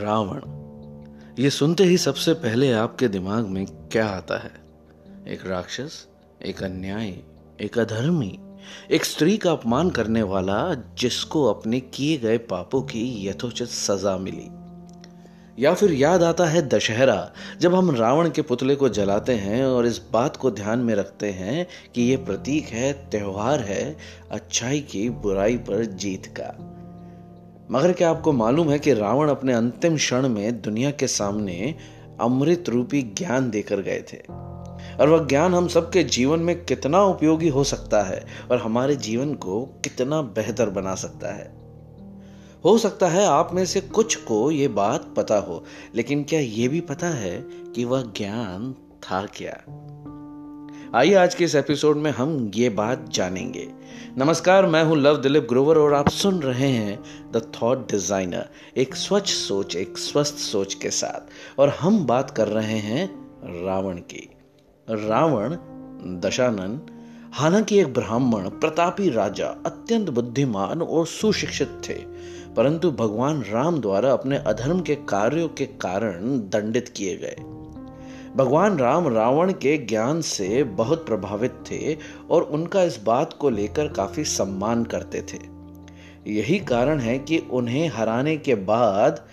रावण, ये सुनते ही सबसे पहले आपके दिमाग में क्या आता है? एक राक्षस, एक अन्यायी, एक अधर्मी, एक स्त्री का अपमान करने वाला जिसको अपने किए गए पापों की यथोचित सजा मिली। या फिर याद आता है दशहरा, जब हम रावण के पुतले को जलाते हैं और इस बात को ध्यान में रखते हैं कि यह प्रतीक है, त्योहार है, अच्छाई की बुराई पर जीत का। मगर क्या आपको मालूम है कि रावण अपने अंतिम क्षण में दुनिया के सामने अमृत रूपी ज्ञान देकर गए थे? और वह ज्ञान हम सबके जीवन में कितना उपयोगी हो सकता है और हमारे जीवन को कितना बेहतर बना सकता है? हो सकता है आप में से कुछ को यह बात पता हो, लेकिन क्या यह भी पता है कि वह ज्ञान था क्या? आइए आज के इस एपिसोड में हम ये बात जानेंगे। नमस्कार, मैं हूँ लव दिलीप ग्रोवर और आप सुन रहे हैं द थॉट डिज़ाइनर एक स्वच्छ सोच, एक स्वस्थ सोच के साथ। और हम बात कर रहे हैं रावण की। रावण, दशानन, हालाँकि एक ब्राह्मण, प्रतापी राजा, अत्यंत बुद्धिमान और सुशिक्षित थे, परंतु भगवान राम द्वारा अपने अधर्म के कार्यों के कारण दंडित किए गए। भगवान राम रावण के ज्ञान से बहुत प्रभावित थे और उनका इस बात को लेकर काफ़ी सम्मान करते थे। यही कारण है कि उन्हें हराने के बाद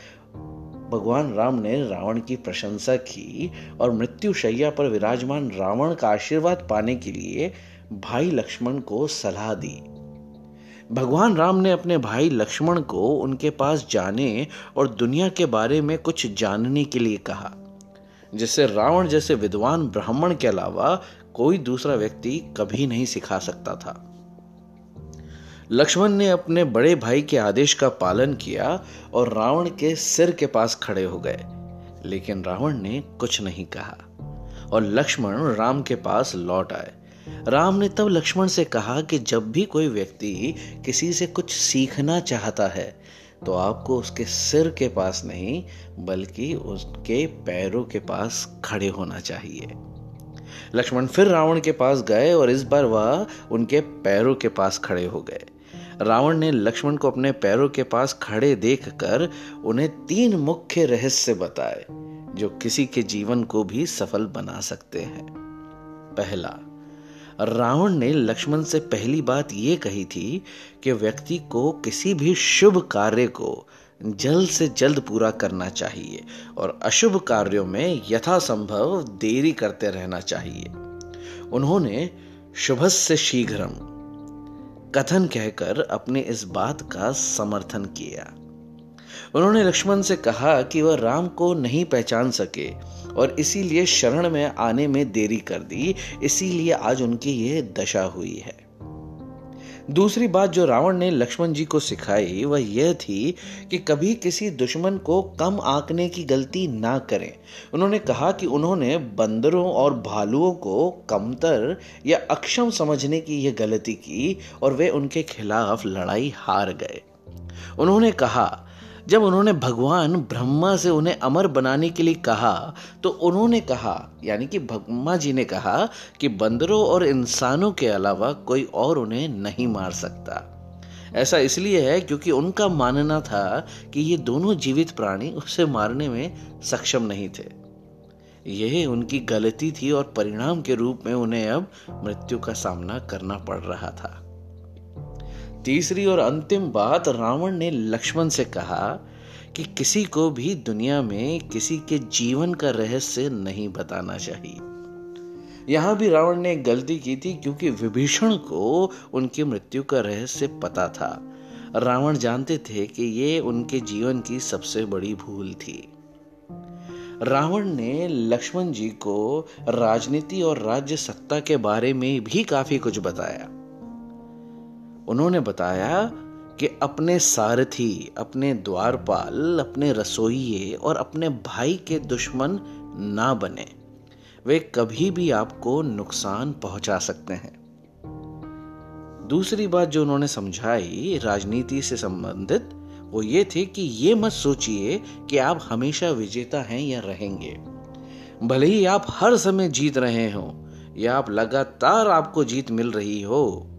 भगवान राम ने रावण की प्रशंसा की और मृत्यु शैया पर विराजमान रावण का आशीर्वाद पाने के लिए भाई लक्ष्मण को सलाह दी। भगवान राम ने अपने भाई लक्ष्मण को उनके पास जाने और दुनिया के बारे में कुछ जानने के लिए कहा। जिससे रावण जैसे विद्वान ब्राह्मण के अलावा कोई दूसरा व्यक्ति कभी नहीं सिखा सकता था। लक्ष्मण ने अपने बड़े भाई के आदेश का पालन किया और रावण के सिर के पास खड़े हो गए, लेकिन रावण ने कुछ नहीं कहा और लक्ष्मण राम के पास लौट आए। राम ने तब लक्ष्मण से कहा कि जब भी कोई व्यक्ति किसी से कुछ सीखना चाहता है तो आपको उसके सिर के पास नहीं, बल्कि उसके पैरों के पास खड़े होना चाहिए। लक्ष्मण फिर रावण के पास गए और इस बार वह उनके पैरों के पास खड़े हो गए। रावण ने लक्ष्मण को अपने पैरों के पास खड़े देखकर उन्हें तीन मुख्य रहस्य बताए, जो किसी के जीवन को भी सफल बना सकते हैं। पहला रावण ने लक्ष्मण से पहली बात यह कही थी कि व्यक्ति को किसी भी शुभ कार्य को जल्द से जल्द पूरा करना चाहिए और अशुभ कार्यों में यथासंभव देरी करते रहना चाहिए। उन्होंने शुभस्य शीघ्रम कथन कहकर अपने इस बात का समर्थन किया। उन्होंने लक्ष्मण से कहा कि वह राम को नहीं पहचान सके और इसीलिए शरण में आने में देरी कर दी, इसीलिए आज उनकी यह दशा हुई है। दूसरी बात जो रावण ने लक्ष्मण जी को सिखाई, वह यह थी कि कभी किसी दुश्मन को कम आंकने की गलती ना करें। उन्होंने कहा कि उन्होंने बंदरों और भालुओं को कमतर या अक्षम समझने की यह गलती की और वे उनके खिलाफ लड़ाई हार गए। उन्होंने कहा जब उन्होंने भगवान ब्रह्मा से उन्हें अमर बनाने के लिए कहा तो उन्होंने कहा, यानी कि ब्रह्मा जी ने कहा कि बंदरों और इंसानों के अलावा कोई और उन्हें नहीं मार सकता। ऐसा इसलिए है क्योंकि उनका मानना था कि ये दोनों जीवित प्राणी उसे मारने में सक्षम नहीं थे। यह उनकी गलती थी और परिणाम के रूप में उन्हें अब मृत्यु का सामना करना पड़ रहा था। तीसरी और अंतिम बात रावण ने लक्ष्मण से कहा कि किसी को भी दुनिया में किसी के जीवन का रहस्य नहीं बताना चाहिए। यहाँ भी रावण ने गलती की थी क्योंकि विभीषण को उनकी मृत्यु का रहस्य पता था। रावण जानते थे कि ये उनके जीवन की सबसे बड़ी भूल थी। रावण ने लक्ष्मण जी को राजनीति और राज्य सत्ता के बारे में भी काफ़ी कुछ बताया। उन्होंने बताया कि अपने सारथी, अपने द्वारपाल, अपने रसोइये और अपने भाई के दुश्मन ना बने। वे कभी भी आपको नुकसान पहुँचा सकते हैं। दूसरी बात जो उन्होंने समझाई राजनीति से संबंधित, वो ये थे कि ये मत सोचिए कि आप हमेशा विजेता हैं या रहेंगे। भले ही आप हर समय जीत रहे हो, या आप लगातार आपको जीत मिल रही हो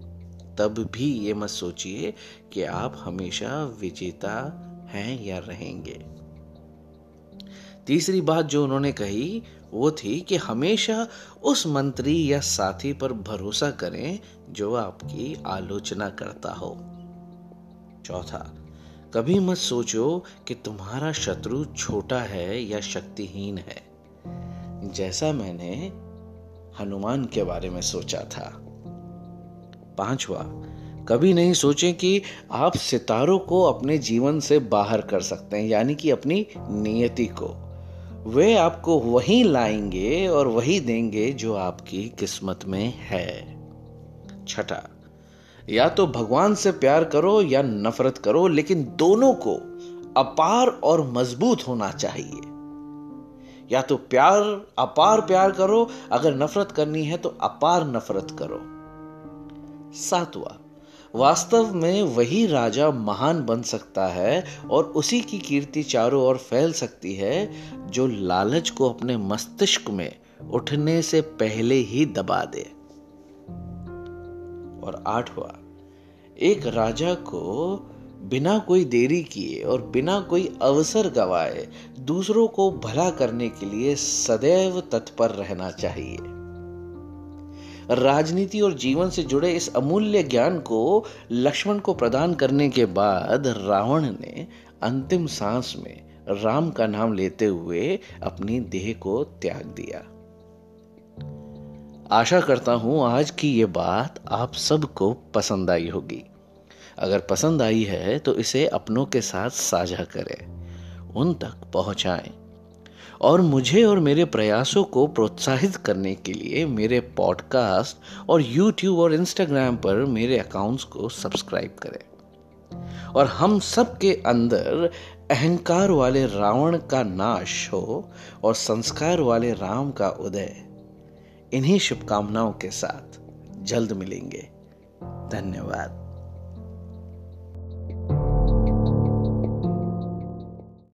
तब भी ये मत सोचिए कि आप हमेशा विजेता हैं या रहेंगे। तीसरी बात जो उन्होंने कही, वो थी कि हमेशा उस मंत्री या साथी पर भरोसा करें जो आपकी आलोचना करता हो। चौथा, कभी मत सोचो कि तुम्हारा शत्रु छोटा है या शक्तिहीन है। जैसा मैंने हनुमान के बारे में सोचा था। पांचवा कभी नहीं सोचें कि आप सितारों को अपने जीवन से बाहर कर सकते हैं, यानी कि अपनी नियति को। वे आपको वही लाएँगे और वही देंगे जो आपकी किस्मत में है। छठा, या तो भगवान से प्यार करो या नफरत करो, लेकिन दोनों को अपार और मज़बूत होना चाहिए। या तो प्यार, अपार प्यार करो, अगर नफरत करनी है तो अपार नफरत करो। सातवा वास्तव में वही राजा महान बन सकता है और उसी की कीर्ति चारों ओर फैल सकती है, जो लालच को अपने मस्तिष्क में उठने से पहले ही दबा दे। और आठवां एक राजा को बिना कोई देरी किए और बिना कोई अवसर गवाए दूसरों को भला करने के लिए सदैव तत्पर रहना चाहिए। राजनीति और जीवन से जुड़े इस अमूल्य ज्ञान को लक्ष्मण को प्रदान करने के बाद रावण ने अंतिम सांस में राम का नाम लेते हुए अपनी देह को त्याग दिया। आशा करता हूँ आज की ये बात आप सबको पसंद आई होगी। अगर पसंद आई है तो इसे अपनों के साथ साझा करें। उन तक पहुंचाएँ। और मुझे और मेरे प्रयासों को प्रोत्साहित करने के लिए मेरे पॉडकास्ट और यूट्यूब और इंस्टाग्राम पर मेरे अकाउंट्स को सब्सक्राइब करें। और हम सब के अंदर अहंकार वाले रावण का नाश हो और संस्कार वाले राम का उदय, इन्हीं शुभकामनाओं के साथ जल्द मिलेंगे। धन्यवाद।